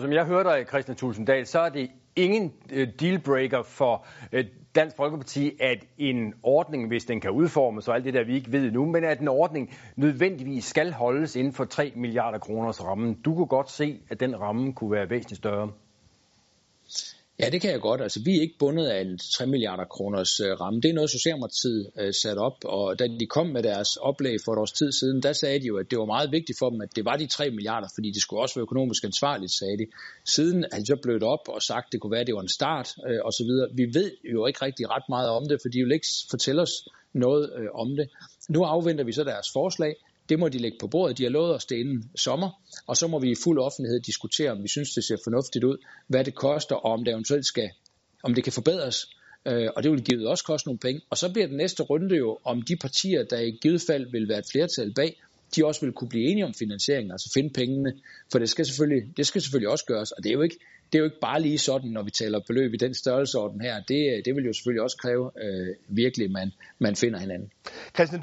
som jeg hørte dig, Christian Tulsendal, så er det ingen øh, dealbreaker for øh, Dansk Folkeparti, at en ordning, hvis den kan udformes og alt det der, vi ikke ved nu, men at en ordning nødvendigvis skal holdes inden for 3 milliarder kroners rammen. Du kunne godt se, at den ramme kunne være væsentligt større. Ja, det kan jeg godt. Altså, vi er ikke bundet af en 3 milliarder kroners øh, ramme. Det er noget, Socialdemokratiet øh, sat op, og da de kom med deres oplæg for et års tid siden, der sagde de jo, at det var meget vigtigt for dem, at det var de 3 milliarder, fordi det skulle også være økonomisk ansvarligt, sagde de. Siden er de så blødt op og sagt, at det kunne være, at det var en start øh, osv. Vi ved jo ikke rigtig ret meget om det, for de vil ikke fortælle os noget øh, om det. Nu afventer vi så deres forslag. Det må de lægge på bordet. De har lovet os det inden sommer, og så må vi i fuld offentlighed diskutere, om vi synes, det ser fornuftigt ud, hvad det koster, og om det eventuelt skal, om det kan forbedres. Øh, og det vil givet også koste nogle penge. Og så bliver den næste runde jo, om de partier, der i givet fald vil være et flertal bag, de også vil kunne blive enige om finansieringen, altså finde pengene, for det skal selvfølgelig, det skal selvfølgelig også gøres, og det er jo ikke, det er jo ikke bare lige sådan, når vi taler beløb i den størrelseorden her. Det, det vil jo selvfølgelig også kræve øh, virkelig, at man, man finder hinanden. Christian